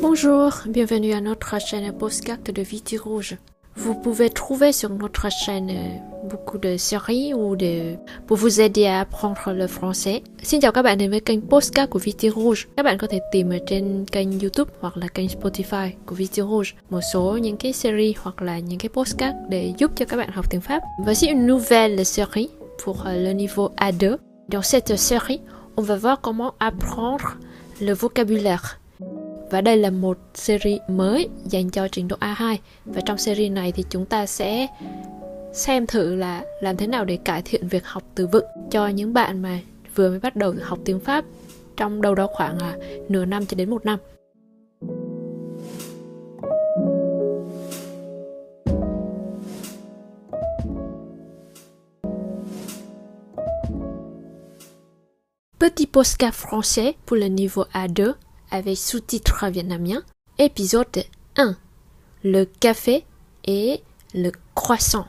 Bonjour, bienvenue à notre chaîne Postcard de Viti Rouge. Vous pouvez trouver sur notre chaîne euh, beaucoup de séries ou de pour vous aider à apprendre le français. Xin chào các bạn đến với kênh Postcard của VT Rouge. Các bạn có thể tìm ở trên kênh YouTube hoặc là kênh Spotify của VT Rouge một số những cái series hoặc là những cái postcard để giúp cho các bạn học tiếng Pháp. Voici une nouvelle série pour euh, le niveau A2. Dans cette série, on va voir comment apprendre le vocabulaire. Và đây là một series mới dành cho trình độ A2 Và trong series này thì chúng ta sẽ xem thử là làm thế nào để cải thiện việc học từ vựng cho những bạn mà vừa mới bắt đầu học tiếng Pháp trong đâu đó khoảng à, nửa năm cho đến một năm. Petit postcard français pour le niveau A2 avec sous-titres vietnamiens. Épisode 1. Le café et le croissant.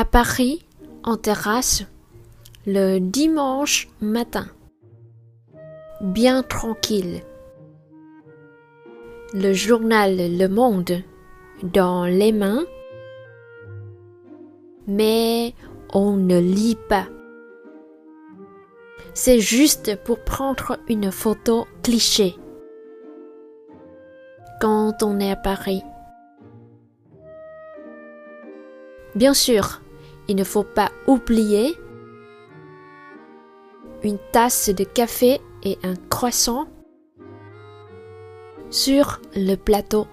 À Paris, en terrasse, le dimanche matin. Bien tranquille. Le journal Le Monde dans les mains, mais on ne lit pas. C'est juste pour prendre une photo cliché. Quand on est à Paris. Bien sûr, il ne faut pas oublier une tasse de café et un croissant sur le plateau.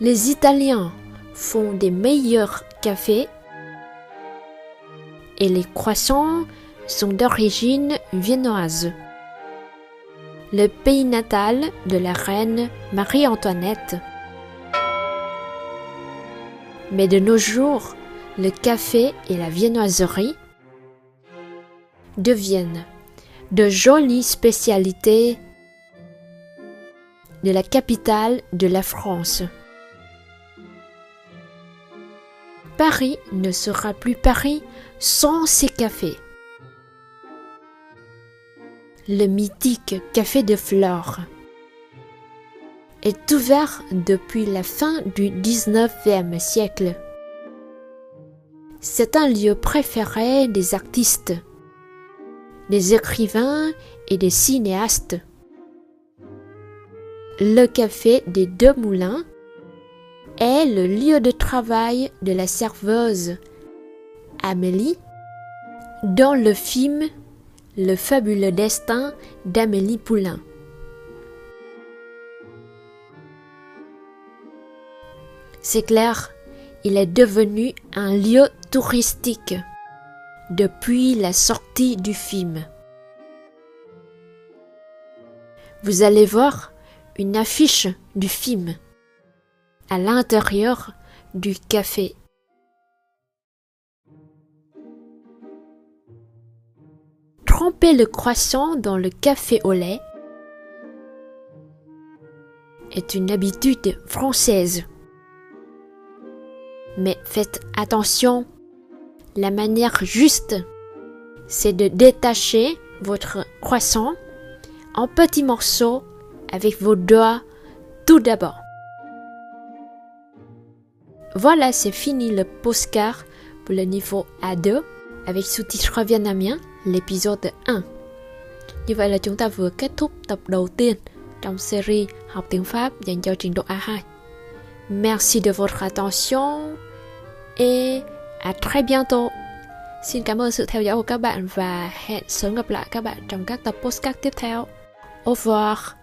Les Italiens font des meilleurs cafés et les croissants sont d'origine viennoise le pays natal de la reine Marie-Antoinette. Mais de nos jours, le café et la viennoiserie deviennent de jolies spécialités de la capitale de la France. Paris ne sera plus Paris sans ses cafés le mythique Café de Flore est ouvert depuis la fin du 19e siècle. C'est un lieu préféré des artistes, des écrivains et des cinéastes. Le café des deux moulins est le lieu de travail de la serveuse Amélie dans le film le fabuleux destin d'Amélie Poulain. C'est clair, il est devenu un lieu touristique depuis la sortie du film. Vous allez voir une affiche du film à l'intérieur du café tremper le croissant dans le café au lait est une habitude française. Mais faites attention, la manière juste, c'est de détacher votre croissant en petits morceaux avec vos doigts tout d'abord. Voilà, c'est fini le postcard pour le niveau A2 avec sous-titres vietnamien. L'épisode 1. Như vậy là chúng ta vừa kết thúc tập đầu tiên trong series học tiếng Pháp dành cho trình độ A2. Merci de votre attention et à très bientôt. Xin cảm ơn sự theo dõi của các bạn và hẹn sớm gặp lại các bạn trong các tập podcast tiếp theo. Au revoir.